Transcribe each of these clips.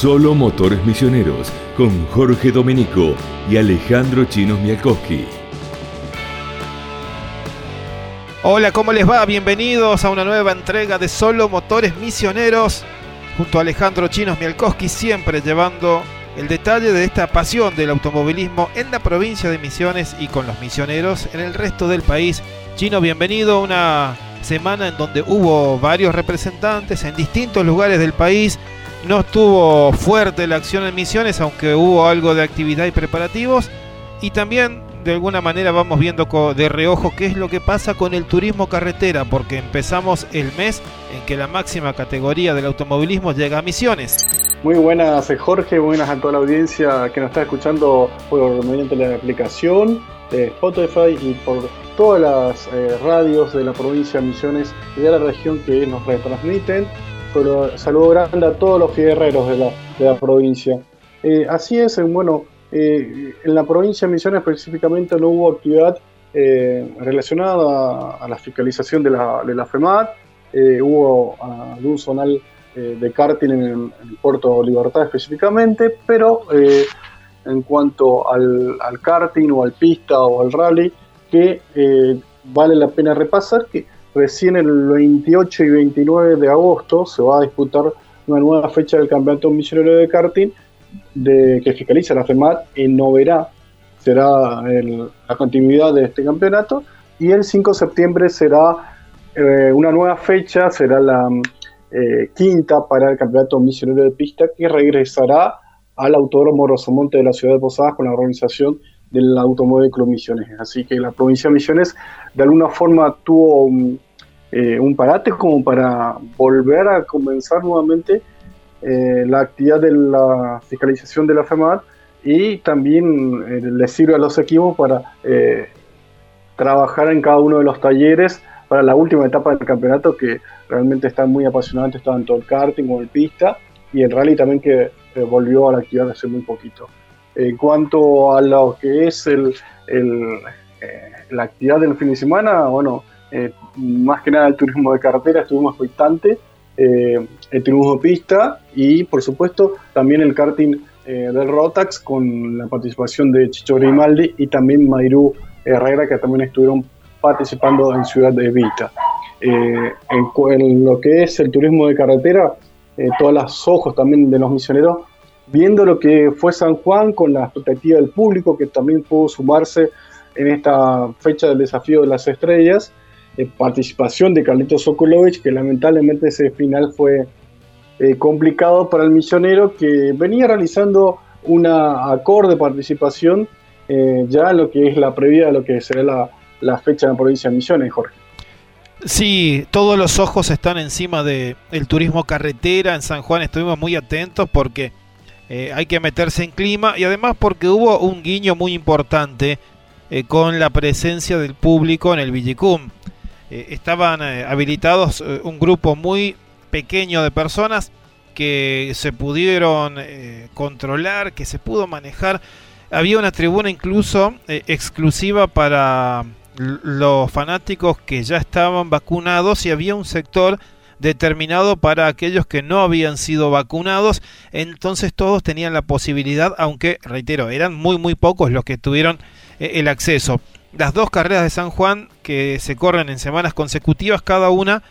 Solo Motores Misioneros con Jorge Domenico y Alejandro Chinos Mialkowski. Hola, ¿cómo les va? Bienvenidos a una nueva entrega de Solo Motores Misioneros junto a Alejandro Chinos Mialkowski, siempre llevando el detalle de esta pasión del automovilismo en la provincia de Misiones y con los misioneros en el resto del país. Chino, bienvenido a una semana en donde hubo varios representantes en distintos lugares del país. No estuvo fuerte la acción en Misiones, aunque hubo algo de actividad y preparativos. Y también de alguna manera vamos viendo de reojo qué es lo que pasa con el turismo carretera, porque empezamos el mes en que la máxima categoría del automovilismo llega a Misiones. Muy buenas Jorge, buenas a toda la audiencia que nos está escuchando por mediante la aplicación de Spotify y por todas las eh, radios de la provincia de Misiones y de la región que nos retransmiten. Solo, saludo grande a todos los fierreros de la, de la provincia. Eh, así es, bueno, en la provincia de Misiones específicamente no hubo actividad relacionada a, la fiscalización de la, de FEMAT, hubo algún zonal eh, de karting en el, puerto Libertad específicamente, pero eh, en cuanto al, karting o al pista o al rally, que eh, vale la pena repasar que recién el 28 y 29 de agosto se va a disputar una nueva fecha del Campeonato Misionero de Karting de, que fiscaliza la FEMAT en Noverá, será la continuidad de este campeonato, y el 5 de septiembre será una nueva fecha, será la eh, quinta para el Campeonato Misionero de Pista que regresará al Autódromo Rosamonte de la ciudad de Posadas con la organización del Automóvil Club Misiones. Así que la provincia de Misiones de alguna forma tuvo un, eh, parate como para volver a comenzar nuevamente eh, la actividad de la fiscalización de la FEMAT y también le sirve a los equipos para trabajar en cada uno de los talleres para la última etapa del campeonato que realmente está muy apasionante, tanto el karting como el pista y el rally también que eh, volvió a la actividad hace muy poquito. En cuanto a lo que es el, eh, la actividad del fin de semana, bueno, eh, más que nada el turismo de carretera estuvimos expectantes, el turismo de pista y por supuesto también el karting del Rotax con la participación de Chicho Grimaldi y también Mayrú Herrera que también estuvieron participando en Ciudad de Vita. Eh, en, lo que es el turismo de carretera, eh, todos los ojos también de los misioneros, viendo lo que fue San Juan con la expectativa del público que también pudo sumarse en esta fecha del desafío de las estrellas, eh, participación de Carlitos Sokolovich, que lamentablemente ese final fue complicado para el misionero que venía realizando una acorde participación ya en lo que es la previa de lo que será la, la fecha en la provincia de Misiones, Jorge. Sí, todos los ojos están encima del el turismo carretera. En San Juan estuvimos muy atentos porque eh, hay que meterse en clima y además porque hubo un guiño muy importante eh, con la presencia del público en el Villicum. Eh, estaban habilitados un grupo muy pequeño de personas que se pudieron controlar, que se pudo manejar. Había una tribuna incluso exclusiva para los fanáticos que ya estaban vacunados y había un sector determinado para aquellos que no habían sido vacunados, entonces todos tenían la posibilidad, aunque reitero, eran muy muy pocos los que tuvieron eh, el acceso. Las dos carreras de San Juan que se corren en semanas consecutivas, cada una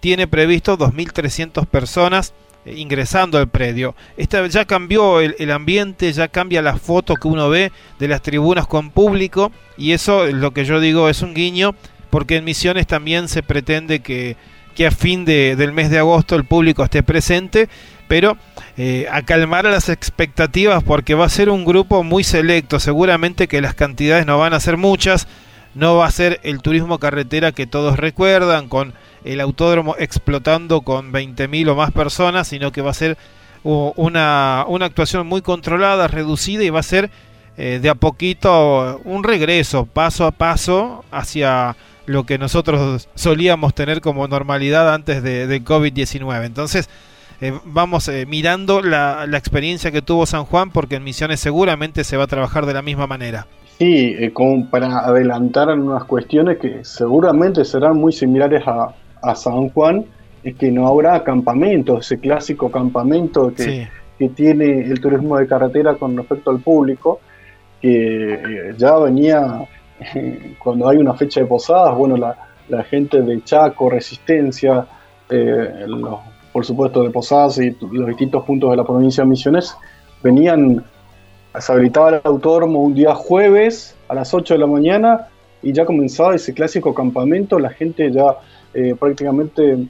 tiene previsto 2.300 personas ingresando al predio. Esta, ya cambió el, ambiente, ya cambia la foto que uno ve de las tribunas con público y eso lo que yo digo es un guiño porque en Misiones también se pretende que, que a fin de, del mes de agosto el público esté presente, pero eh, a calmar las expectativas porque va a ser un grupo muy selecto, seguramente que las cantidades no van a ser muchas, no va a ser el turismo carretera que todos recuerdan con el autódromo explotando con 20.000 o más personas, sino que va a ser una, una actuación muy controlada, reducida y va a ser eh, de a poquito un regreso, paso a paso, hacia lo que nosotros solíamos tener como normalidad antes de, de COVID-19. Entonces, eh, vamos eh, mirando la, la, experiencia que tuvo San Juan, porque en Misiones seguramente se va a trabajar de la misma manera. Sí, como para adelantar unas cuestiones que seguramente serán muy similares a, a San Juan es que no habrá campamento, ese clásico campamento que, que tiene el turismo de carretera con respecto al público, que eh, ya venía cuando hay una fecha de posadas, bueno, la, gente de Chaco, Resistencia, eh, por supuesto de Posadas y los distintos puntos de la provincia de Misiones, venían, se habilitaba el autódromo un día jueves a las 8 de la mañana y ya comenzaba ese clásico campamento, la gente ya eh, prácticamente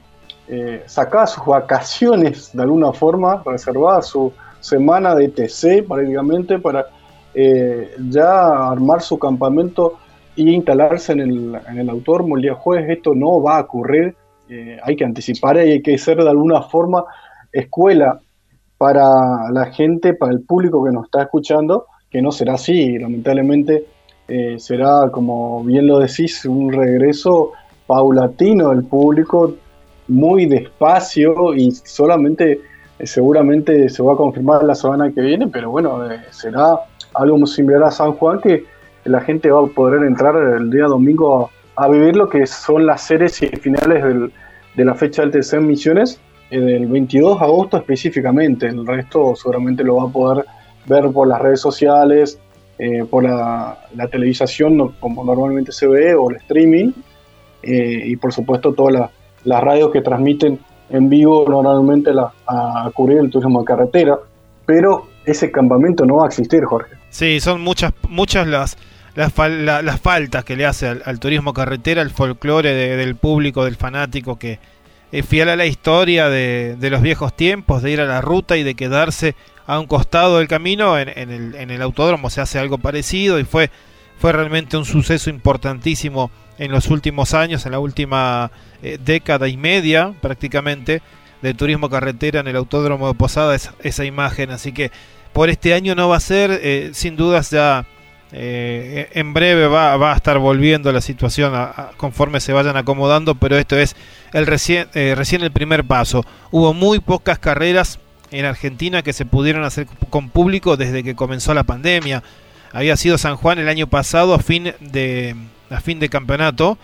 eh, sacaba sus vacaciones de alguna forma, reservaba su semana de TC prácticamente para eh, ya armar su campamento y instalarse en el, en el día jueves. Esto no va a ocurrir, hay que anticipar y hay que ser de alguna forma escuela para la gente, para el público que nos está escuchando, que no será así, lamentablemente eh, será, como bien lo decís, un regreso paulatino del público, muy despacio y solamente, eh, seguramente se va a confirmar la semana que viene, pero bueno, eh, será algo muy similar a San Juan que la gente va a poder entrar el día domingo a, vivir lo que son las series y finales de la fecha del TC en Misiones, del 22 de agosto específicamente, el resto seguramente lo va a poder ver por las redes sociales, eh, por la, televisación como normalmente se ve o el streaming eh, y por supuesto todas las radios que transmiten en vivo normalmente a cubrir el turismo de carretera. Pero ese campamento no va a existir Jorge. Sí son muchas muchas las las, faltas que le hace al, turismo carretera el folclore del público del fanático que es fiel a la historia de, de los viejos tiempos de ir a la ruta y de quedarse a un costado del camino, en, el, en el autódromo se hace algo parecido y fue, fue realmente un suceso importantísimo en los últimos años, en la última eh, década y media prácticamente, del turismo carretera en el autódromo de Posada, esa, imagen. Así que por este año no va a ser, eh, sin dudas ya eh, en breve va, a estar volviendo la situación conforme se vayan acomodando, pero esto es el recién, recién el primer paso. Hubo muy pocas carreras en Argentina que se pudieron hacer con público desde que comenzó la pandemia. Había sido San Juan el año pasado a fin de, a fin de campeonato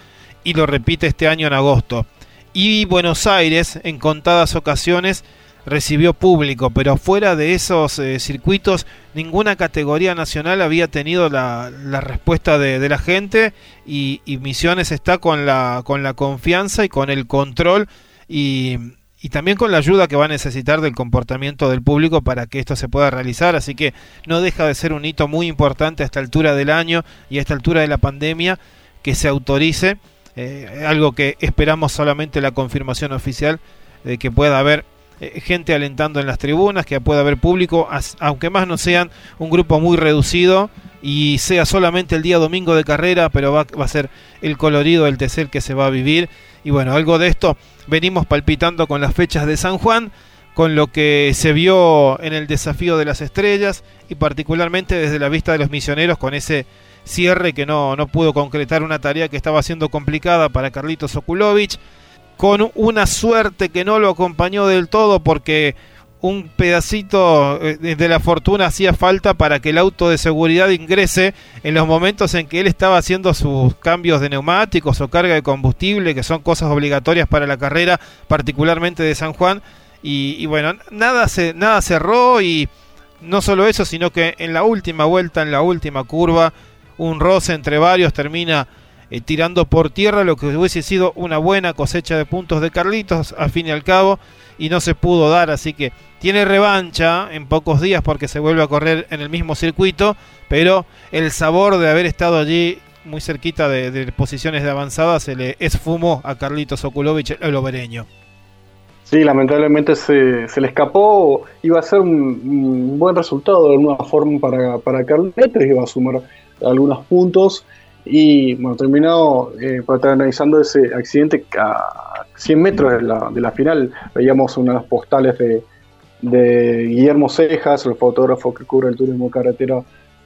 y lo repite este año en agosto. Y Buenos Aires en contadas ocasiones recibió público, pero fuera de esos eh, circuitos ninguna categoría nacional había tenido la, respuesta de, la gente y, Misiones está con la, con la confianza y con el control y, y también con la ayuda que va a necesitar del comportamiento del público para que esto se pueda realizar. Así que no deja de ser un hito muy importante a esta altura del año y a esta altura de la pandemia que se autorice, eh, algo que esperamos solamente la confirmación oficial de que pueda haber eh, gente alentando en las tribunas, que pueda haber público, aunque más no sean un grupo muy reducido y sea solamente el día domingo de carrera, pero va, va a ser el colorido del TC que se va a vivir. Y bueno, algo de esto venimos palpitando con las fechas de San Juan, con lo que se vio en el desafío de las estrellas y particularmente desde la vista de los misioneros con ese cierre que no, no pudo concretar una tarea que estaba siendo complicada para Carlitos Okulovich, con una suerte que no lo acompañó del todo porque un pedacito eh, de la fortuna hacía falta para que el auto de seguridad ingrese en los momentos en que él estaba haciendo sus cambios de neumáticos o carga de combustible, que son cosas obligatorias para la carrera, particularmente de San Juan. Y, bueno, nada, se, nada cerró y no solo eso, sino que en la última vuelta, en la última curva, un roce entre varios termina eh, tirando por tierra lo que hubiese sido una buena cosecha de puntos de Carlitos, al fin y al cabo y no se pudo dar, así que tiene revancha en pocos días porque se vuelve a correr en el mismo circuito, pero el sabor de haber estado allí muy cerquita de, posiciones de avanzada se le esfumó a Carlitos Okulovich, el obereño. Sí, lamentablemente se, se, le escapó, iba a ser un, buen resultado de alguna forma para, para Carlitos, iba a sumar algunos puntos y bueno, terminado eh, analizando ese accidente a 100 metros de la, de la final. Veíamos unas postales de, de Guillermo Cejas, el fotógrafo que cubre el turismo carretera,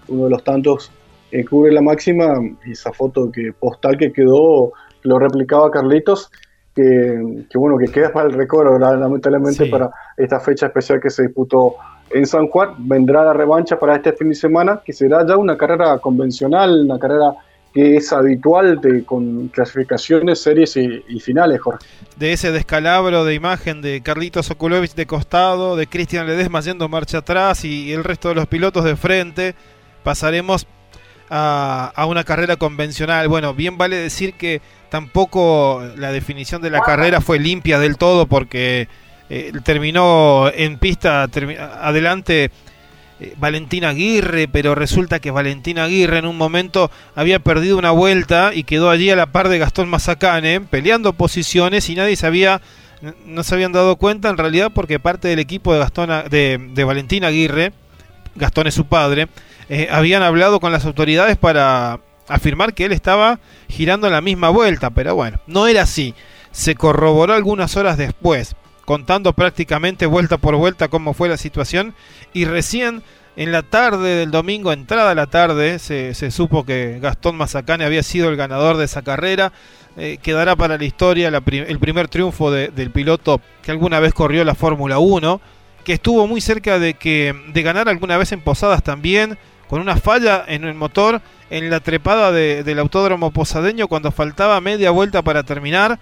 uno de los tantos que cubre la máxima. Esa foto que postal que quedó, lo replicaba Carlitos. Que, que, bueno, que queda para el recuerdo, lamentablemente para esta fecha especial que se disputó en San Juan. Vendrá la revancha para este fin de semana, que será ya una carrera convencional, una carrera que es habitual de, con clasificaciones, series y, finales, Jorge. De ese descalabro de imagen de Carlitos Okulovich de costado, de Cristian Ledesma haciendo marcha atrás y, el resto de los pilotos de frente, pasaremos a, una carrera convencional. Bueno, bien vale decir que tampoco la definición de la carrera fue limpia del todo porque eh, terminó en pista adelante eh, Valentina Aguirre, pero resulta que Valentina Aguirre en un momento había perdido una vuelta y quedó allí a la par de Gastón Mazacane, peleando posiciones y nadie sabía, no se habían dado cuenta en realidad porque parte del equipo de, Gastón, de, de Valentina Aguirre, Gastón es su padre, eh, habían hablado con las autoridades para afirmar que él estaba girando la misma vuelta, pero bueno, no era así. Se corroboró algunas horas después contando prácticamente vuelta por vuelta cómo fue la situación y recién en la tarde del domingo, entrada la tarde, se, supo que Gastón Mazacane había sido el ganador de esa carrera. Eh, quedará para la historia el primer triunfo del piloto que alguna vez corrió la Fórmula 1, que estuvo muy cerca de, que, de ganar alguna vez en Posadas también, con una falla en el motor en la trepada del autódromo posadeño cuando faltaba media vuelta para terminar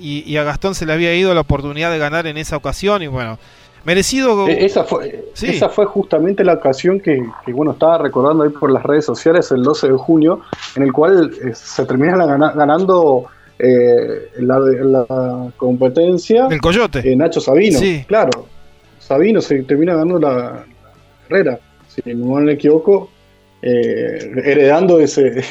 y, a Gastón se le había ido la oportunidad de ganar en esa ocasión y bueno, merecido. E-, esa fue, esa fue justamente la ocasión que, bueno, estaba recordando ahí por las redes sociales el 12 de junio, en el cual eh, se termina ganando eh, la, competencia. El Coyote. Eh, Nacho Sabino. Sí. Claro, Sabino se termina ganando la, carrera, si no me equivoco, heredando ese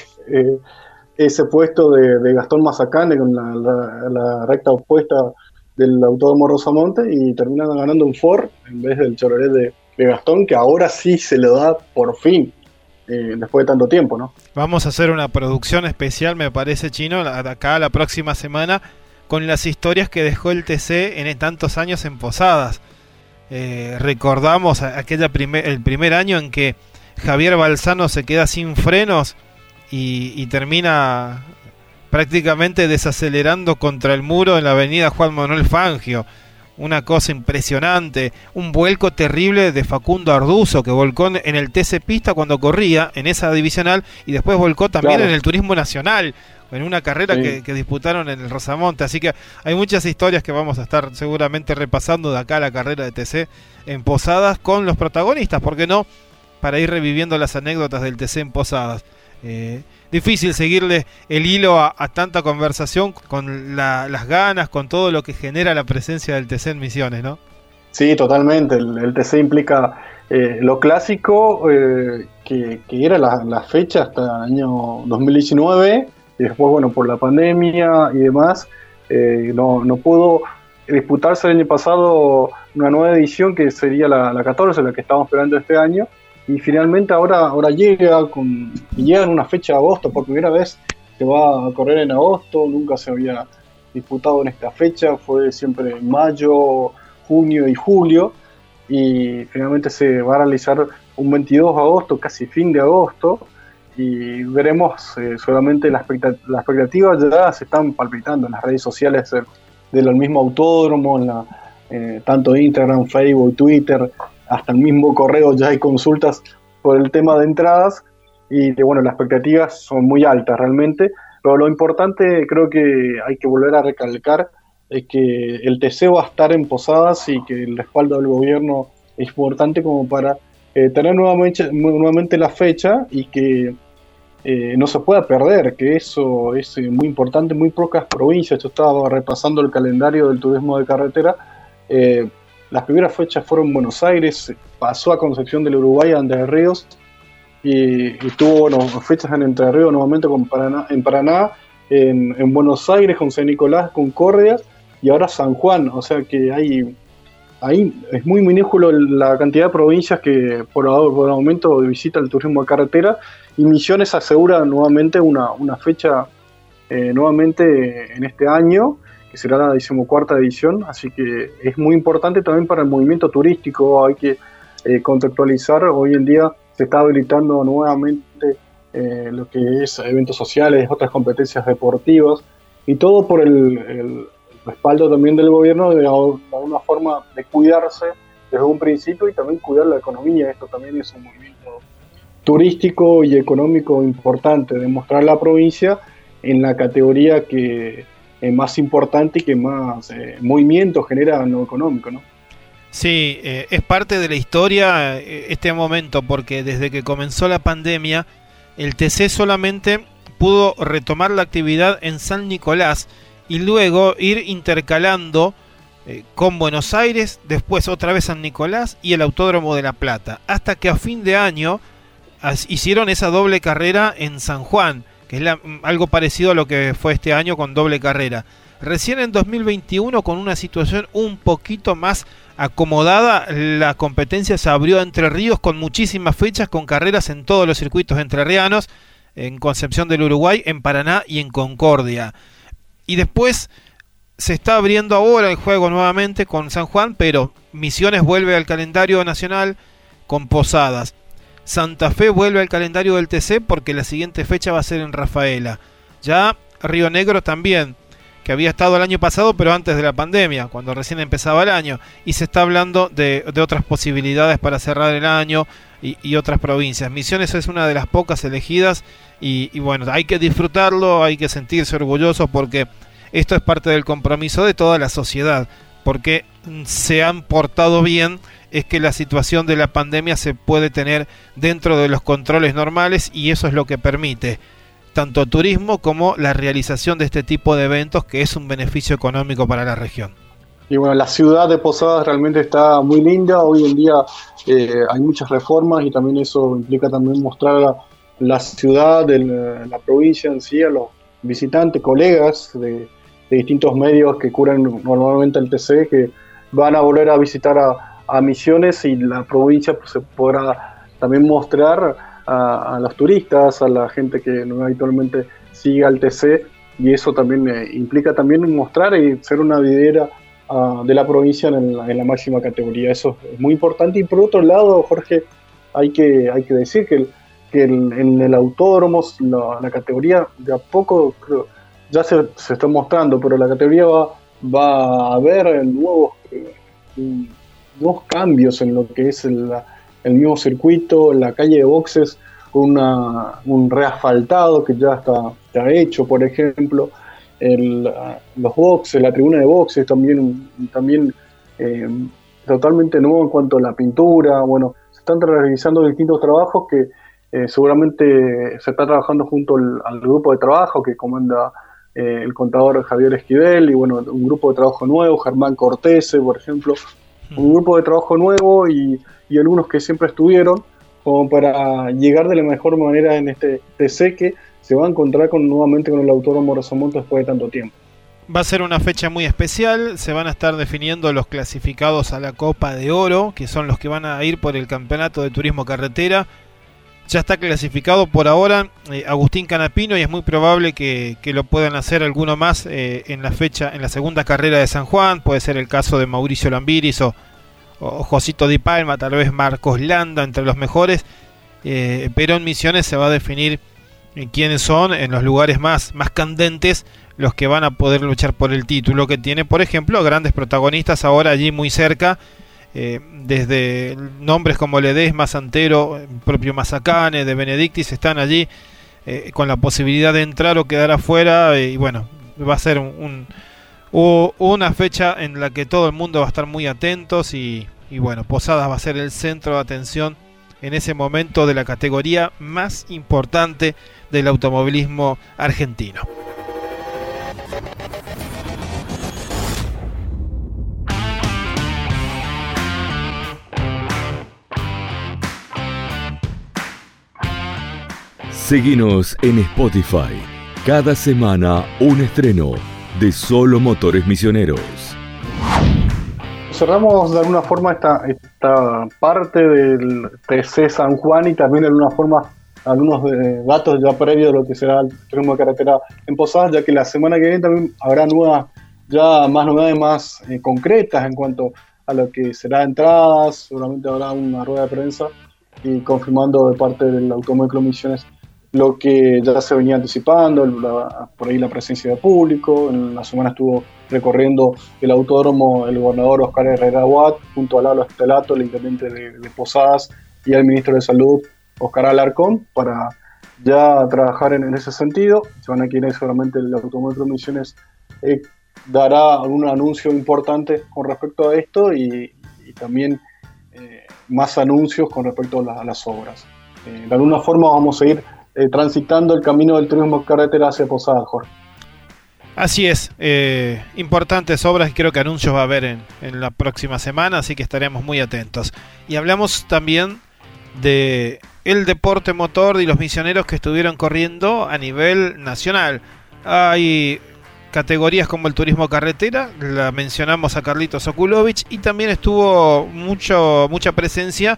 ese puesto de, Gastón Mazacane con la, recta opuesta del Autódromo Rosamonte y termina ganando un Ford en vez del Chevrolet de, Gastón, que ahora sí se le da por fin, eh, después de tanto tiempo, ¿no? Vamos a hacer una producción especial, me parece, Chino, acá la próxima semana, con las historias que dejó el TC en tantos años en Posadas. Eh, recordamos aquella el primer año en que Javier Balsano se queda sin frenos y, termina prácticamente desacelerando contra el muro en la avenida Juan Manuel Fangio. Una cosa impresionante, un vuelco terrible de Facundo Arduzo que volcó en el TC Pista cuando corría en esa divisional y después volcó también en el Turismo Nacional, en una carrera que, que, disputaron en el Rosamonte. Así que hay muchas historias que vamos a estar seguramente repasando de acá a la carrera de TC en Posadas con los protagonistas, ¿por qué no? Para ir reviviendo las anécdotas del TC en Posadas. Eh, difícil seguirle el hilo a, tanta conversación con las ganas, con todo lo que genera la presencia del TC en Misiones, ¿no? Sí, totalmente. El, TC implica eh, lo clásico, eh, que, era la, fecha hasta el año 2019, y después, bueno, por la pandemia y demás, no, no pudo disputarse el año pasado una nueva edición que sería la, la 14, la que estamos esperando este año, y finalmente ahora, ahora llega, con, llega en una fecha de agosto, por primera vez se va a correr en agosto, nunca se había disputado en esta fecha, fue siempre en mayo, junio y julio, y finalmente se va a realizar un 22 de agosto, casi fin de agosto, y veremos eh, solamente las expectativas ya se están palpitando en las redes sociales del, mismo autódromo, en la, eh, tanto Instagram, Facebook, Twitter, hasta el mismo correo ya hay consultas por el tema de entradas y bueno, las expectativas son muy altas realmente, pero lo importante creo que hay que volver a recalcar es que el TC va a estar en Posadas y que el respaldo del gobierno es importante como para eh, tener nuevamente, nuevamente la fecha y que eh, no se pueda perder, que eso es eh, muy importante, muy pocas provincias, yo estaba repasando el calendario del turismo de carretera, las primeras fechas fueron en Buenos Aires, pasó a Concepción del Uruguay, a Entre Ríos, y, tuvo fechas en Entre Ríos nuevamente con Paraná, en Paraná, en, Buenos Aires con San Nicolás, Concordia, y ahora San Juan. O sea que hay, ahí es muy minúsculo la cantidad de provincias que por, por el momento visita el turismo de carretera, y Misiones asegura nuevamente una, una fecha eh, nuevamente en este año que será la decimocuarta edición, así que es muy importante también para el movimiento turístico, hay que eh, contextualizar, hoy en día se está habilitando nuevamente eh, lo que es eventos sociales, otras competencias deportivas, y todo por el, respaldo también del gobierno de, alguna forma de cuidarse desde un principio y también cuidar la economía, esto también es un movimiento turístico y económico importante de mostrar la provincia en la categoría que más importante y que más eh, movimiento genera en lo económico, ¿no? Sí, eh, es parte de la historia eh, este momento porque desde que comenzó la pandemia el TC solamente pudo retomar la actividad en San Nicolás y luego ir intercalando con Buenos Aires, después otra vez San Nicolás y el Autódromo de La Plata, hasta que a fin de año hicieron esa doble carrera en San Juan que es mm, algo parecido a lo que fue este año con doble carrera. Recién en 2021, con una situación un poquito más acomodada, la competencia se abrió Entre Ríos con muchísimas fechas, con carreras en todos los circuitos entrerrianos, en Concepción del Uruguay, en Paraná y en Concordia. Y después se está abriendo ahora el juego nuevamente con San Juan, pero Misiones vuelve al calendario nacional con Posadas. Santa Fe vuelve al calendario del TC porque la siguiente fecha va a ser en Rafaela. Ya Río Negro también, que había estado el año pasado, pero antes de la pandemia, cuando recién empezaba el año. Y se está hablando de, otras posibilidades para cerrar el año y, otras provincias. Misiones es una de las pocas elegidas y, y bueno, hay que disfrutarlo, hay que sentirse orgulloso porque esto es parte del compromiso de toda la sociedad, porque se han portado bien es que la situación de la pandemia se puede tener dentro de los controles normales y eso es lo que permite tanto turismo como la realización de este tipo de eventos que es un beneficio económico para la región. Y bueno, la ciudad de Posadas realmente está muy linda, hoy en día eh, hay muchas reformas y también eso implica también mostrar la, ciudad, de la, provincia en sí, a los visitantes, colegas de, de distintos medios que curan normalmente el TC, que van a volver a visitar a, a Misiones y la provincia pues, se podrá también mostrar a, los turistas, a la gente que habitualmente sigue al TC y eso también eh, implica también mostrar y ser una videra ah, de la provincia en, la máxima categoría. Eso es muy importante y por otro lado, Jorge, hay que, hay que decir que, que en el autódromo la, categoría de a poco ya se, se, está mostrando, pero la categoría va, va a haber nuevos... Eh, dos cambios en lo que es el, mismo circuito, la calle de boxes, una, un reasfaltado que ya está, hecho, por ejemplo, los boxes, la tribuna de boxes también, también eh, totalmente nuevo en cuanto a la pintura, bueno, se están realizando distintos trabajos que eh, seguramente se está trabajando junto al, grupo de trabajo que comanda eh, el contador Javier Esquivel y bueno, un grupo de trabajo nuevo, Germán Cortese, por ejemplo, un grupo de trabajo nuevo y, algunos que siempre estuvieron, como para llegar de la mejor manera en este TC que se va a encontrar con, nuevamente con el autódromo Rosamonte después de tanto tiempo. Va a ser una fecha muy especial, se van a estar definiendo los clasificados a la Copa de Oro, que son los que van a ir por el Campeonato de Turismo Carretera. Ya está clasificado por ahora eh, Agustín Canapino y es muy probable que, lo puedan hacer alguno más eh, en la fecha, en la segunda carrera de San Juan. Puede ser el caso de Mauricio Lambiris o, Josito Di Palma, tal vez Marcos Landa entre los mejores. Eh, pero en Misiones se va a definir quiénes son en los lugares más, más candentes los que van a poder luchar por el título que tiene, por ejemplo, grandes protagonistas ahora allí muy cerca eh, desde nombres como Ledesma, Santero, propio Mazacane, de Benedictis están allí eh, con la posibilidad de entrar o quedar afuera eh, y bueno, va a ser un, una fecha en la que todo el mundo va a estar muy atentos y bueno, Posadas va a ser el centro de atención en ese momento de la categoría más importante del automovilismo argentino. Seguinos en Spotify. Cada semana un estreno de Solo Motores Misioneros. Cerramos de alguna forma esta, esta parte del TC San Juan y también de alguna forma algunos datos ya previos de lo que será el turismo de carretera en Posadas, ya que la semana que viene también habrá nuevas, ya más novedades más eh, concretas en cuanto a lo que será entradas, seguramente habrá una rueda de prensa y confirmando de parte del Automóvil Misiones lo que ya se venía anticipando, por ahí la presencia de público, en la semana estuvo recorriendo el autódromo el gobernador Oscar Herrera Watt, junto al Lalo Estelato, el intendente de, Posadas y el ministro de Salud, Oscar Alarcón para ya trabajar en, ese sentido. van aquí seguramente el Automóvil Misiones eh, dará un anuncio importante con respecto a esto y, también eh, más anuncios con respecto a, las obras. Eh, de alguna forma vamos a ir transitando el camino del turismo carretera hacia Posada, Jorge. Así es, importantes obras y creo que anuncios va a haber en, en la próxima semana, así que estaremos muy atentos. Y hablamos también de el deporte motor y los misioneros que estuvieron corriendo a nivel nacional. Hay categorías como el turismo carretera, la mencionamos a Carlitos Okulovich, y también estuvo mucho, mucha presencia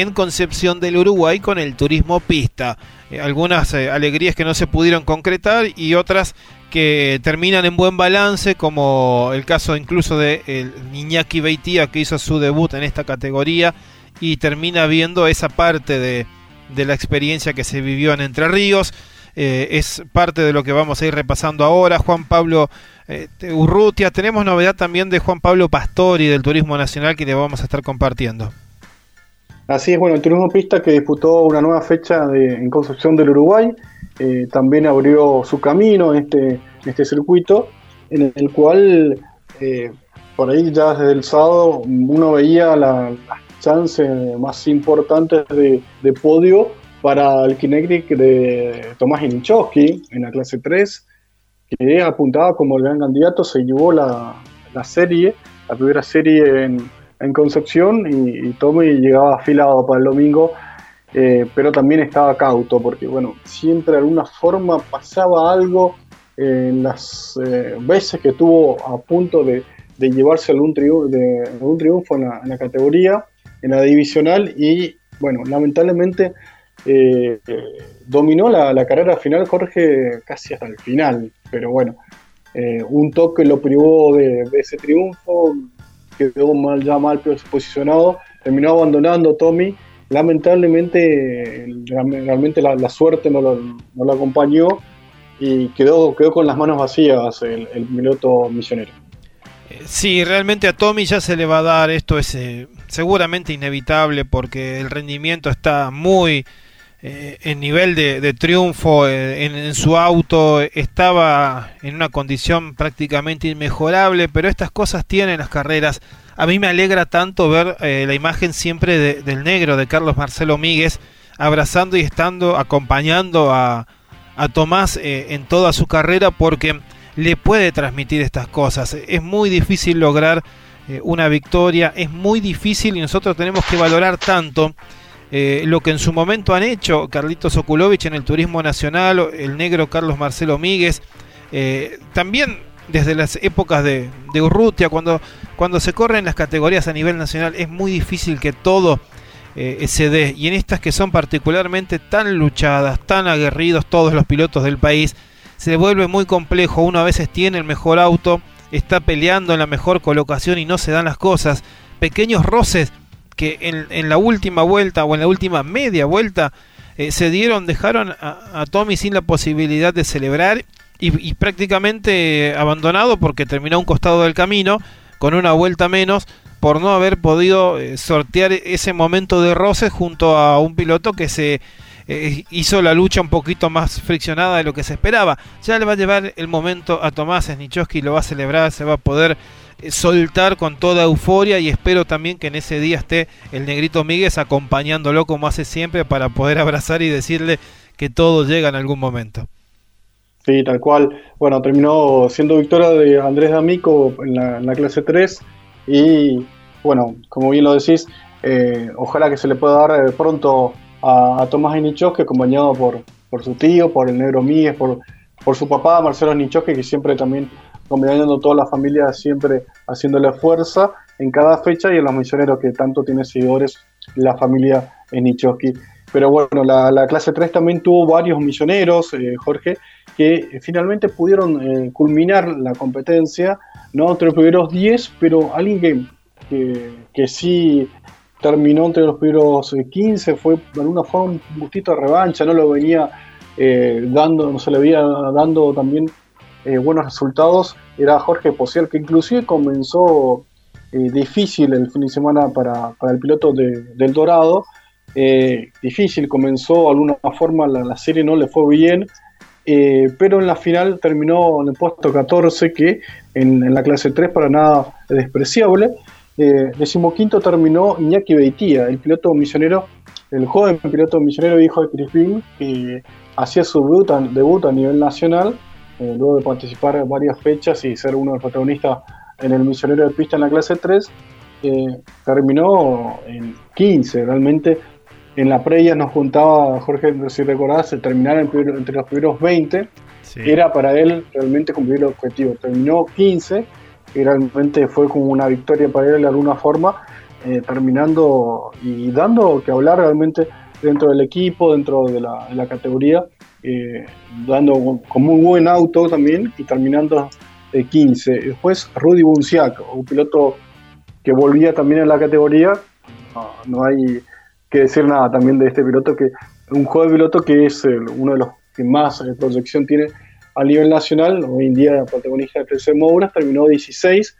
en Concepción del Uruguay con el turismo pista. Eh, algunas eh, alegrías que no se pudieron concretar y otras que terminan en buen balance, como el caso incluso de el Iñaki Beitía que hizo su debut en esta categoría y termina viendo esa parte de, la experiencia que se vivió en Entre Ríos. Eh, es parte de lo que vamos a ir repasando ahora. Juan Pablo eh, Urrutia, tenemos novedad también de Juan Pablo Pastori del Turismo Nacional que le vamos a estar compartiendo. Así es, bueno, el Turismo Pista que disputó una nueva fecha en Concepción del Uruguay, eh, también abrió su camino en este, este circuito, en el cual por ahí ya desde el sábado uno veía la, chances más importantes de, podio para el Kinectric de Tomás Inichowski en la clase 3, que apuntaba como el gran candidato, se llevó la, serie, la primera serie en, Concepción y, Tommy llegaba afilado para el domingo, eh, pero también estaba cauto porque, bueno, siempre de alguna forma pasaba algo en las eh, veces que estuvo a punto de, llevarse algún, de, algún triunfo en la, categoría en la divisional y, bueno, lamentablemente eh, dominó la, carrera final Jorge casi hasta el final, pero bueno, eh, un toque lo privó de, ese triunfo, quedó mal, ya mal posicionado, terminó abandonando Tommy, lamentablemente realmente la, suerte no lo, no acompañó y quedó, quedó con las manos vacías el, el piloto misionero. Sí, realmente a Tommy ya se le va a dar esto es eh, seguramente inevitable porque el rendimiento está muy eh, en nivel de, triunfo eh, en, su auto, estaba en una condición prácticamente inmejorable, pero estas cosas tienen las carreras. A mí me alegra tanto ver la imagen siempre del negro, de Carlos Marcelo Míguez, abrazando y estando, acompañando a, a Tomás en toda su carrera porque le puede transmitir estas cosas. Es muy difícil lograr eh, una victoria, es muy difícil y nosotros tenemos que valorar tanto eh, lo que en su momento han hecho Carlitos Okulovich en el Turismo Nacional, el negro Carlos Marcelo Míguez, eh, también desde las épocas de, Urrutia, cuando, cuando se corren las categorías a nivel nacional, es muy difícil que todo se dé. Y en estas que son particularmente tan luchadas, tan aguerridos todos los pilotos del país, se vuelve muy complejo. Uno a veces tiene el mejor auto, está peleando en la mejor colocación y no se dan las cosas. Pequeños roces que en, la última vuelta o en la última media vuelta eh, se dieron, dejaron a, Tommy sin la posibilidad de celebrar y, prácticamente abandonado porque terminó a un costado del camino con una vuelta menos por no haber podido eh, sortear ese momento de roces junto a un piloto que se eh, hizo la lucha un poquito más friccionada de lo que se esperaba. Ya le va a llevar el momento a Tomás Snichowski, lo va a celebrar, se va a poder soltar con toda euforia y espero también que en ese día esté el negrito Míguez acompañándolo como hace siempre para poder abrazar y decirle que todo llega en algún momento. Sí, tal cual. Bueno, terminó siendo victoria de Andrés D'Amico en la, clase 3 y bueno, como bien lo decís, eh, ojalá que se le pueda dar pronto a, Tomás Nichoske, acompañado por, por su tío, por el negro Míguez, por, por su papá, Marcelo Nichoske, que siempre también acompañando a toda la familia, siempre haciéndole fuerza en cada fecha y en los misioneros que tanto tiene seguidores la familia Nichoski. Pero bueno, la, clase 3 también tuvo varios misioneros, eh, Jorge, que finalmente pudieron eh, culminar la competencia, no entre los primeros 10, pero alguien que, que sí terminó entre los primeros 15, fue de alguna forma un gustito de revancha, no lo venía eh, dando, no se le veía dando también eh, buenos resultados, era Jorge Posiel, que inclusive comenzó eh, difícil el fin de semana para, el piloto de, del Dorado, difícil, comenzó de alguna forma la, la, serie, no le fue bien, pero en la final terminó en el puesto 14, que en, la clase 3 para nada despreciable. Eh, decimoquinto terminó Iñaki Beitía, el piloto misionero, el joven piloto misionero hijo de Chris que hacía su debut a, nivel nacional, eh, luego de participar en varias fechas y ser uno de los protagonistas en el misionero de pista en la clase 3, eh, terminó en 15, realmente. En la previa nos juntaba Jorge, si recordás, terminar entre los primeros 20, era para él realmente cumplir el objetivo, terminó 15 y realmente fue como una victoria para él de alguna forma, eh, terminando y dando que hablar realmente dentro del equipo, dentro de la, categoría, eh, dando con muy buen auto también y terminando de 15. Después Rudy Bunciac, un piloto que volvía también en la categoría, no, hay que decir nada también de este piloto, que un joven piloto que es uno de los que más eh, proyección tiene a nivel nacional, hoy en día protagonista de 13 Mouras, terminó 16,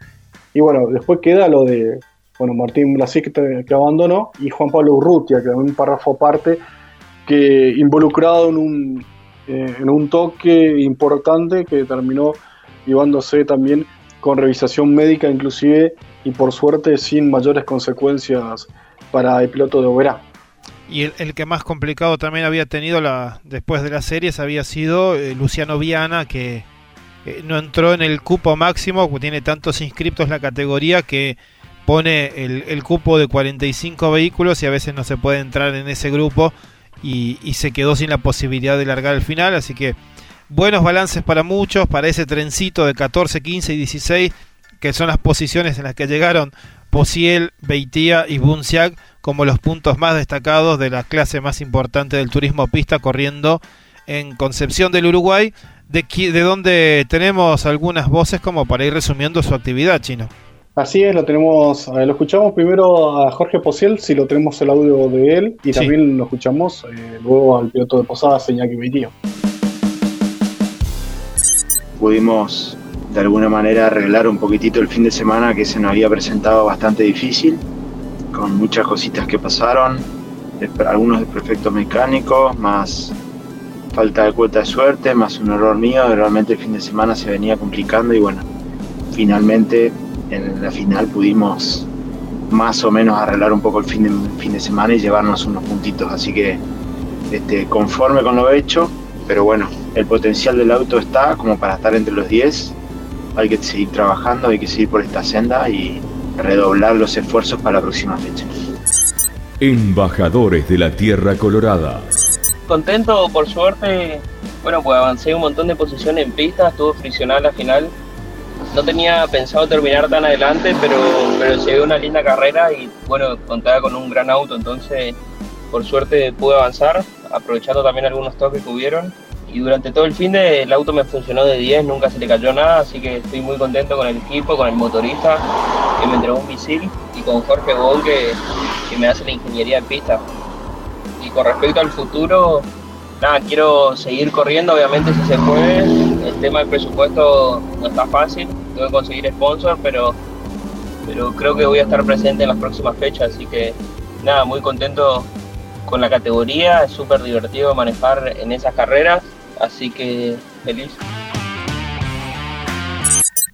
y bueno, después queda lo de bueno, Martín Blasi que, abandonó, y Juan Pablo Urrutia, que un párrafo aparte, que involucrado en un, eh, en un toque importante que terminó llevándose también con revisación médica inclusive y por suerte sin mayores consecuencias para el piloto de Oberá. Y el, que más complicado también había tenido la, después de las series había sido eh, Luciano Viana, que eh, no entró en el cupo máximo, tiene tantos inscriptos la categoría que pone el, cupo de 45 vehículos y a veces no se puede entrar en ese grupo y, y se quedó sin la posibilidad de largar al final. Así que buenos balances para muchos, para ese trencito de 14, 15 y 16, que son las posiciones en las que llegaron Posiel, Beitía y Bunciac como los puntos más destacados de la clase más importante del turismo pista corriendo en Concepción del Uruguay, de, de donde tenemos algunas voces como para ir resumiendo su actividad, Chino. Así es, lo tenemos, eh, lo escuchamos primero a Jorge Posiel, si lo tenemos el audio de él, y también lo escuchamos eh, luego al piloto de Posada, Iñaki Beitía. Pudimos de alguna manera arreglar un poquitito el fin de semana que se nos había presentado bastante difícil, con muchas cositas que pasaron, algunos desperfectos mecánicos, más falta de cuota de suerte, más un error mío, realmente el fin de semana se venía complicando y bueno, finalmente en la final pudimos más o menos arreglar un poco el fin de, fin de semana y llevarnos unos puntitos, así que este, conforme con lo hecho, pero bueno, el potencial del auto está como para estar entre los 10 hay que seguir trabajando, hay que seguir por esta senda y redoblar los esfuerzos para la próxima fecha. Embajadores de la Tierra Colorada. Contento, por suerte. Bueno, pues avancé un montón de posiciones en pista, estuvo friccional la final. No tenía pensado terminar tan adelante, pero, pero se una linda carrera y bueno, contaba con un gran auto, entonces por suerte pude avanzar, aprovechando también algunos toques que hubieron y durante todo el fin de el auto me funcionó de 10, nunca se le cayó nada, así que estoy muy contento con el equipo, con el motorista que me entregó un misil y con Jorge Bol que, me hace la ingeniería de pista. Y con respecto al futuro, nada, quiero seguir corriendo, obviamente si se puede. El tema del presupuesto no está fácil, tengo que conseguir sponsor, pero, pero creo que voy a estar presente en las próximas fechas, así que nada, muy contento con la categoría, es súper divertido manejar en esas carreras Así que feliz.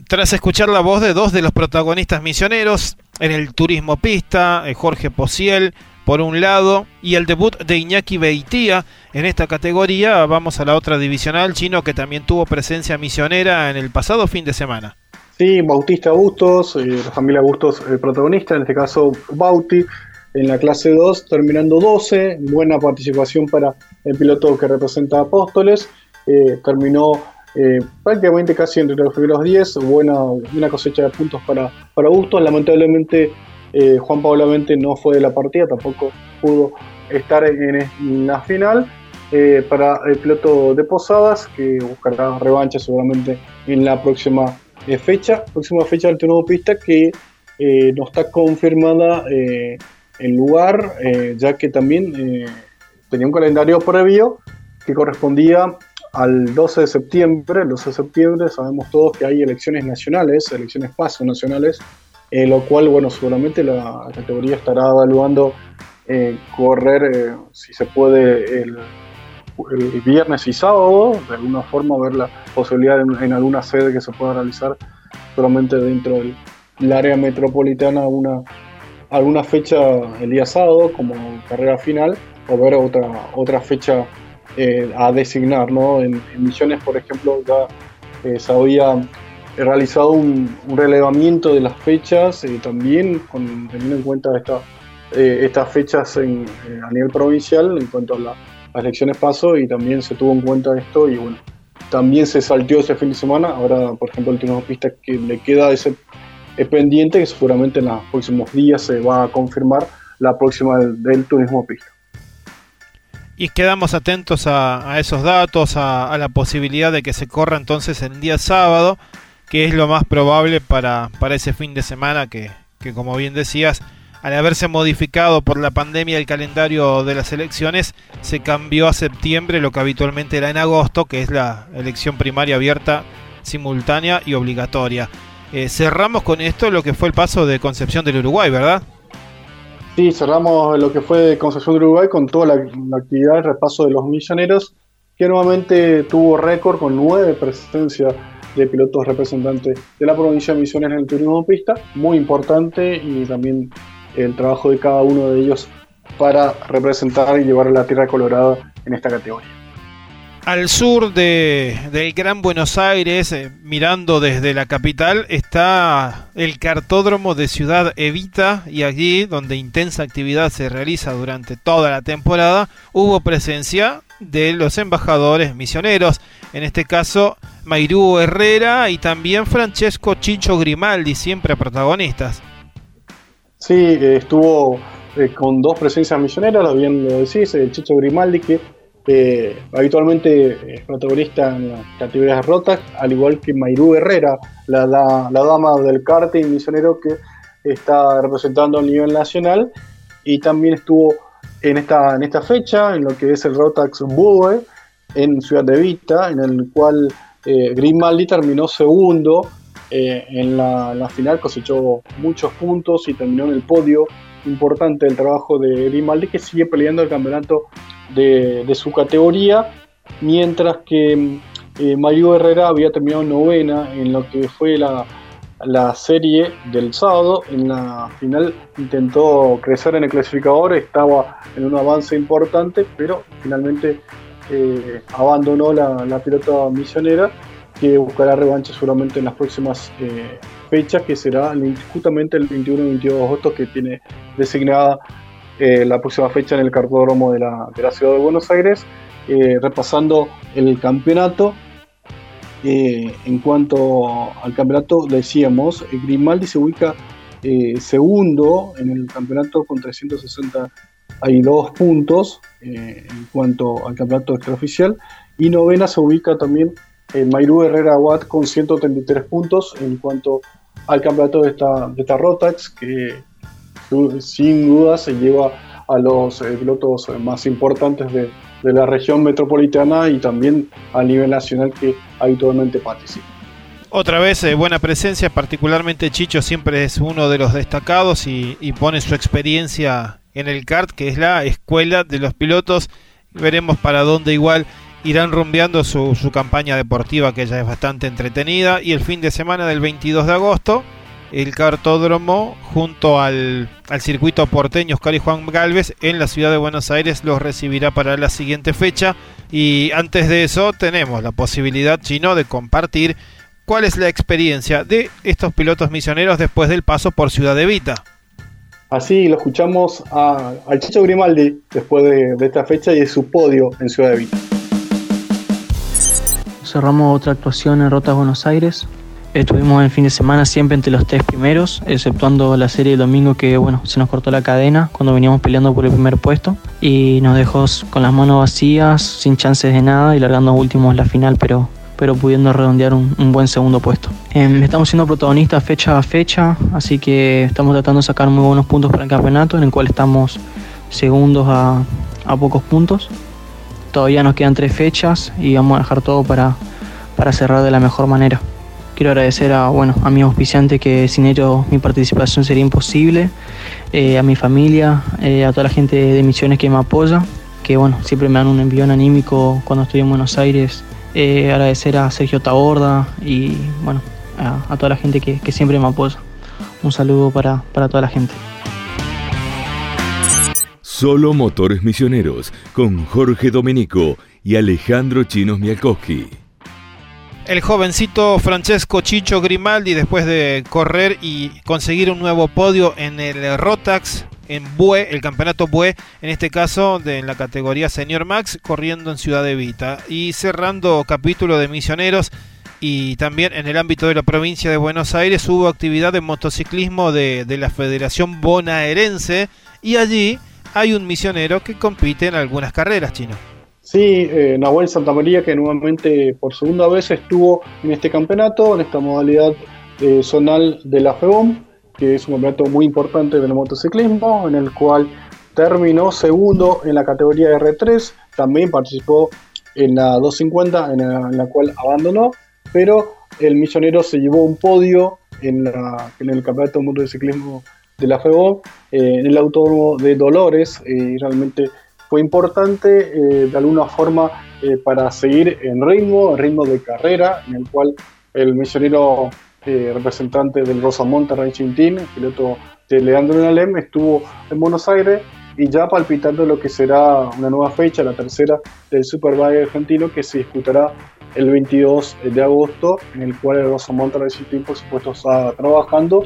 Tras escuchar la voz de dos de los protagonistas misioneros en el turismo pista, eh, Jorge Posiel por un lado y el debut de Iñaki Beitía en esta categoría, vamos a la otra divisional chino que también tuvo presencia misionera en el pasado fin de semana. Sí, Bautista Bustos, eh, la familia Bustos el protagonista, en este caso Bauti, en la clase 2, terminando 12, buena participación para el piloto que representa a Apóstoles, eh, terminó eh, prácticamente casi entre los primeros 10, buena una cosecha de puntos para, para Bustos, lamentablemente eh, Juan Pablo Mente no fue de la partida, tampoco pudo estar en, la final. para el piloto de Posadas, que buscará revancha seguramente en la próxima fecha, próxima fecha del turno pista que no está confirmada el lugar, eh, ya que también eh, tenía un calendario previo que correspondía al 12 de septiembre. El 12 de septiembre sabemos todos que hay elecciones nacionales, elecciones paso nacionales, eh, lo cual, bueno, seguramente la categoría estará evaluando eh, correr, si se puede, el, viernes y sábado, de alguna forma ver la posibilidad en, alguna sede que se pueda realizar solamente dentro del, área metropolitana una, alguna fecha el día sábado como carrera final o ver otra, otra fecha a designar. ¿no? En, Misiones, por ejemplo, ya se había realizado un, relevamiento de las fechas, eh, también con, teniendo en cuenta esta, eh, estas fechas en, eh, a nivel provincial en cuanto a las elecciones paso y también se tuvo en cuenta esto y bueno, también se saltió ese fin de semana, ahora por ejemplo el turismo pista que le queda ese pendiente que seguramente en los próximos días se va a confirmar la próxima del, turismo pista. Y quedamos atentos a, esos datos, a, a, la posibilidad de que se corra entonces el día sábado que es lo más probable para, para ese fin de semana que, que, como bien decías, al haberse modificado por la pandemia el calendario de las elecciones, se cambió a septiembre lo que habitualmente era en agosto, que es la elección primaria abierta, simultánea y obligatoria. Eh, cerramos con esto lo que fue el paso de Concepción del Uruguay, ¿verdad? Sí, cerramos lo que fue Concepción del Uruguay con toda la, actividad, el repaso de los misioneros, que nuevamente tuvo récord con nueve presencias de pilotos representantes de la provincia de Misiones en el turismo pista, muy importante y también el trabajo de cada uno de ellos para representar y llevar a la Tierra Colorada en esta categoría. Al sur de, del Gran Buenos Aires, eh, mirando desde la capital, está el cartódromo de Ciudad Evita y allí, donde intensa actividad se realiza durante toda la temporada, hubo presencia de los embajadores misioneros, en este caso Mairú Herrera y también Francesco Chicho Grimaldi, siempre protagonistas. Sí, estuvo eh, con dos presencias misioneras, lo bien lo decís, el Chicho Grimaldi que eh, habitualmente es protagonista en las categorías rotas, al igual que Mairú Herrera, la, la, dama del karting misionero que está representando a nivel nacional. Y también estuvo en esta, en esta fecha, en lo que es el Rotax Bue, en Ciudad de Vita, en el cual eh, Grimaldi terminó segundo eh, en la, final, cosechó muchos puntos y terminó en el podio importante del trabajo de Grimaldi, que sigue peleando el campeonato de, su categoría, mientras que eh, Mario Herrera había terminado novena en lo que fue la, la serie del sábado. En la final intentó crecer en el clasificador, estaba en un avance importante, pero finalmente eh, abandonó la, la, pelota misionera, que buscará revancha seguramente en las próximas eh, fechas, que será justamente el 21 y 22 de agosto, que tiene designada eh, la próxima fecha en el cartódromo de la, de la ciudad de Buenos Aires. repasando el campeonato, eh, en cuanto al campeonato, decíamos, eh, Grimaldi se ubica eh, segundo en el campeonato con 362 puntos en cuanto al campeonato extraoficial y novena se ubica también Mairú Herrera Watt con 133 puntos en cuanto al campeonato de esta, de esta Rotax que sin duda se lleva a los pilotos más importantes de, de la región metropolitana y también a nivel nacional que habitualmente participa. Otra vez eh, buena presencia, particularmente Chicho siempre es uno de los destacados y, pone su experiencia en el kart, que es la escuela de los pilotos. Veremos para dónde igual irán rumbeando su, su campaña deportiva, que ya es bastante entretenida. Y el fin de semana del 22 de agosto el cartódromo junto al, circuito porteño Oscar y Juan Galvez en la ciudad de Buenos Aires los recibirá para la siguiente fecha y antes de eso tenemos la posibilidad chino de compartir cuál es la experiencia de estos pilotos misioneros después del paso por Ciudad de Vita. Así lo escuchamos al Chicho Grimaldi después de, de esta fecha y de su podio en Ciudad de Vita. Cerramos otra actuación en Rotas Buenos Aires, Estuvimos el fin de semana siempre entre los tres primeros, exceptuando la serie del domingo que bueno, se nos cortó la cadena cuando veníamos peleando por el primer puesto y nos dejó con las manos vacías, sin chances de nada y largando últimos la final, pero, pero pudiendo redondear un, buen segundo puesto. Em, estamos siendo protagonistas fecha a fecha, así que estamos tratando de sacar muy buenos puntos para el campeonato, en el cual estamos segundos a, a pocos puntos. Todavía nos quedan tres fechas y vamos a dejar todo para, para cerrar de la mejor manera quiero agradecer a, bueno, a mi auspiciante que sin ellos mi participación sería imposible, a mi familia, a toda la gente de Misiones que me apoya, que bueno, siempre me dan un envión anímico cuando estoy en Buenos Aires. agradecer a Sergio Taborda y bueno, a, toda la gente que, siempre me apoya. Un saludo para, para toda la gente. Solo Motores Misioneros con Jorge Domenico y Alejandro Chinos Mialkowski. El jovencito Francesco Chicho Grimaldi, después de correr y conseguir un nuevo podio en el Rotax, en Bue, el campeonato Bue, en este caso de en la categoría Senior Max, corriendo en Ciudad de Vita. Y cerrando capítulo de Misioneros, y también en el ámbito de la provincia de Buenos Aires hubo actividad de motociclismo de, la Federación Bonaerense y allí hay un misionero que compite en algunas carreras, Chino. Sí, eh, Nahuel Santamaría que nuevamente por segunda vez estuvo en este campeonato, en esta modalidad eh, zonal de la FEBOM, que es un campeonato muy importante del motociclismo, en el cual terminó segundo en la categoría R3, también participó en la 250, en la cual abandonó, pero el Misionero se llevó un podio en, el Campeonato de Ciclismo de la FEBO, eh, en el Autódromo de Dolores, y realmente fue importante eh, de alguna forma eh, para seguir en ritmo, en ritmo de carrera, en el cual el misionero representante del Rosamonte Racing Team, el piloto de Leandro Nalem, estuvo en Buenos Aires y ya palpitando lo que será una nueva fecha, la tercera del Superbike argentino, que se disputará el 22 de agosto, en el cual el Rosamonte Racing Team, por supuesto, está trabajando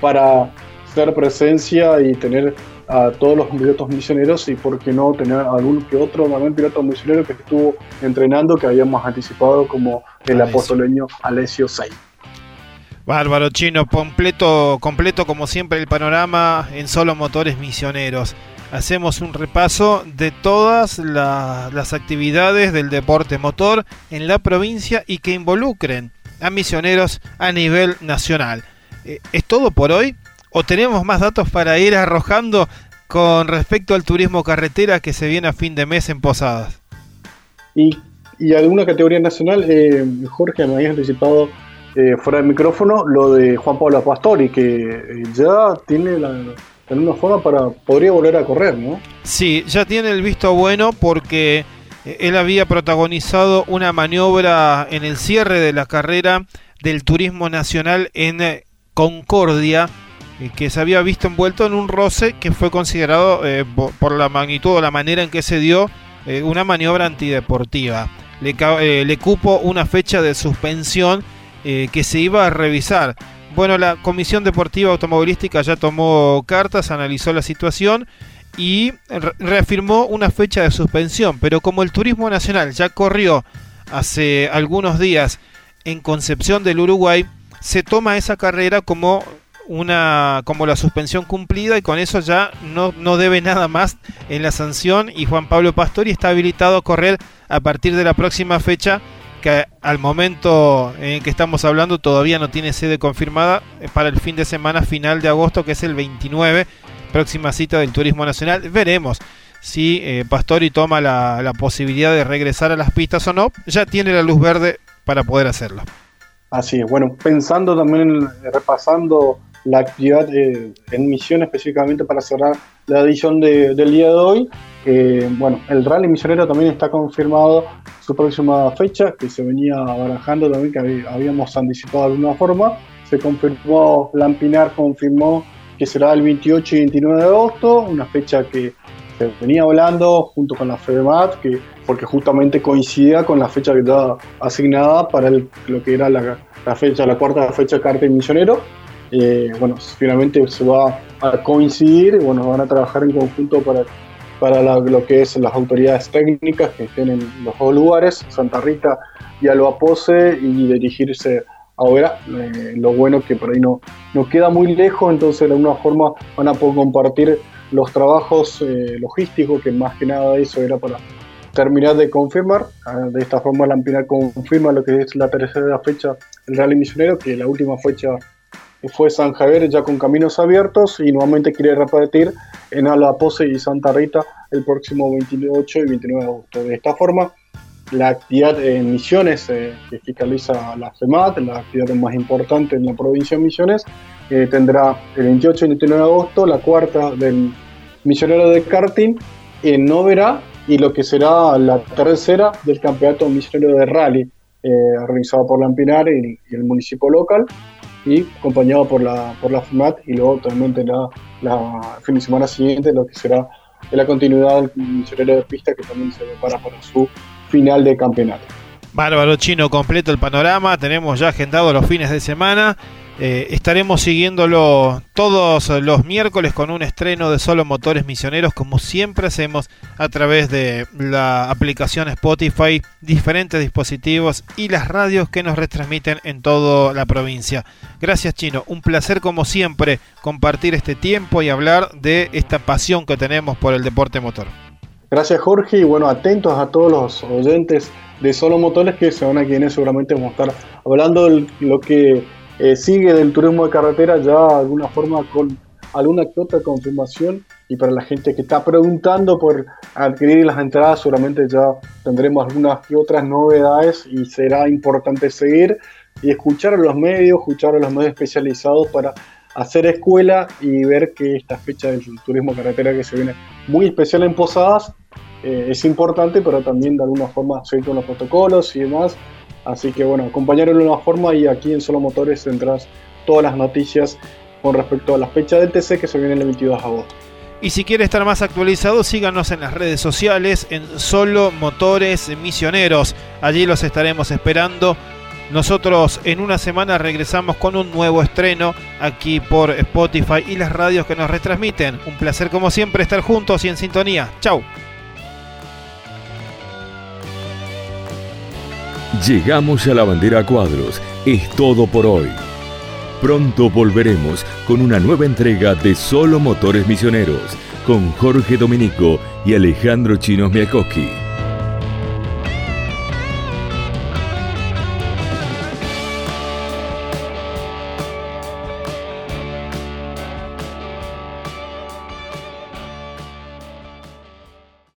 para hacer presencia y tener a todos los pilotos misioneros y, por qué no, tener algún que otro también piloto misionero que estuvo entrenando, que habíamos anticipado, como el apostoleño Alessio Sei. Bárbaro chino, completo, completo como siempre el panorama en solo motores misioneros hacemos un repaso de todas las actividades del deporte motor en la provincia y que involucren a misioneros a nivel nacional. Eh, ¿Es todo por hoy? ¿O tenemos más datos para ir arrojando con respecto al turismo carretera que se viene a fin de mes en Posadas? Y, alguna categoría nacional, eh, Jorge, me había anticipado eh, fuera del micrófono lo de Juan Pablo Pastori, que ya tiene la, forma para podría volver a correr, ¿no? Sí, ya tiene el visto bueno porque eh, él había protagonizado una maniobra en el cierre de la carrera del Turismo Nacional en eh, Concordia, eh, que se había visto envuelto en un roce que fue considerado por la magnitud o la manera en que se dio una maniobra antideportiva. Le, le cupo una fecha de suspensión que se iba a revisar. Bueno, la Comisión Deportiva Automovilística ya tomó cartas, analizó la situación y reafirmó una fecha de suspensión, pero como el Turismo Nacional ya corrió hace algunos días en Concepción del Uruguay, se toma esa carrera como una como la suspensión cumplida y con eso ya no, no debe nada más en la sanción y Juan Pablo Pastori está habilitado a correr a partir de la próxima fecha que al momento en que estamos hablando todavía no tiene sede confirmada para el fin de semana final de agosto, que es el 29, próxima cita del Turismo Nacional. Veremos si eh, Pastori toma la, posibilidad de regresar a las pistas o no. Ya tiene la luz verde para poder hacerlo. Así es, bueno, pensando también, repasando la actividad eh, en misión específicamente para cerrar la edición del día de hoy. Eh, bueno, el Rally Misionero también está confirmado su próxima fecha, que se venía barajando también, que habíamos anticipado de alguna forma. Se confirmó, Lampinar confirmó que será el 28 y 29 de agosto, una fecha que se venía hablando junto con la FEDEMAT, que, porque justamente coincidía con la fecha que estaba asignada para lo que era la, fecha, la cuarta fecha de Carta Misionero. Eh, bueno, finalmente se va a coincidir, bueno, van a trabajar en conjunto para, para lo que es las autoridades técnicas que estén en los dos lugares, Santa Rita y Pose y dirigirse ahora. Eh, lo bueno que por ahí no, no queda muy lejos, entonces de alguna forma van a poder compartir los trabajos eh, logísticos, que más que nada eso era para terminar de confirmar. Ah, de esta forma la Ampinar confirma lo que es la tercera fecha del Rally Misionero, que la última fecha fue San Javier ya con caminos abiertos y nuevamente quiere repetir en Pose y Santa Rita el próximo 28 y 29 de agosto. De esta forma la actividad en Misiones eh, que fiscaliza la FEMAT, la actividad más importante en la provincia de Misiones, eh, tendrá el 28 y 29 de agosto la cuarta del misionero de karting en Novera y lo que será la tercera del campeonato misionero de rally eh, organizado por la Ampinar y, el municipio local y acompañado por la, por la FMAT y luego también la, fin de semana siguiente lo que será la continuidad del misionero de pista que también se prepara para su final de campeonato. Bárbaro Chino, completo el panorama, tenemos ya agendado los fines de semana eh, estaremos siguiéndolo todos los miércoles con un estreno de Solo Motores Misioneros, como siempre hacemos a través de la aplicación Spotify, diferentes dispositivos y las radios que nos retransmiten en toda la provincia. Gracias Chino, un placer como siempre compartir este tiempo y hablar de esta pasión que tenemos por el deporte motor. Gracias Jorge y bueno, atentos a todos los oyentes de Solo Motores que se van a quienes seguramente vamos a estar hablando de lo que eh, sigue del turismo de carretera ya de alguna forma con alguna que otra confirmación. Y para la gente que está preguntando por adquirir las entradas seguramente ya tendremos algunas que otras novedades y será importante seguir y escuchar a los medios, escuchar a los medios especializados para hacer escuela y ver que esta fecha del turismo carretera que se viene muy especial en Posadas eh, es importante, pero también de alguna forma seguir con los protocolos y demás Así que bueno, acompañarlo de una forma y aquí en Solo Motores tendrás todas las noticias con respecto a la fecha del TC que se viene el 22 de agosto. Y si quiere estar más actualizado, síganos en las redes sociales en Solo Motores Misioneros. Allí los estaremos esperando. Nosotros en una semana regresamos con un nuevo estreno aquí por Spotify y las radios que nos retransmiten. Un placer como siempre estar juntos y en sintonía. Chau. Llegamos a la bandera cuadros. Es todo por hoy. Pronto volveremos con una nueva entrega de Solo Motores Misioneros con Jorge Dominico y Alejandro Chinos Miakoski.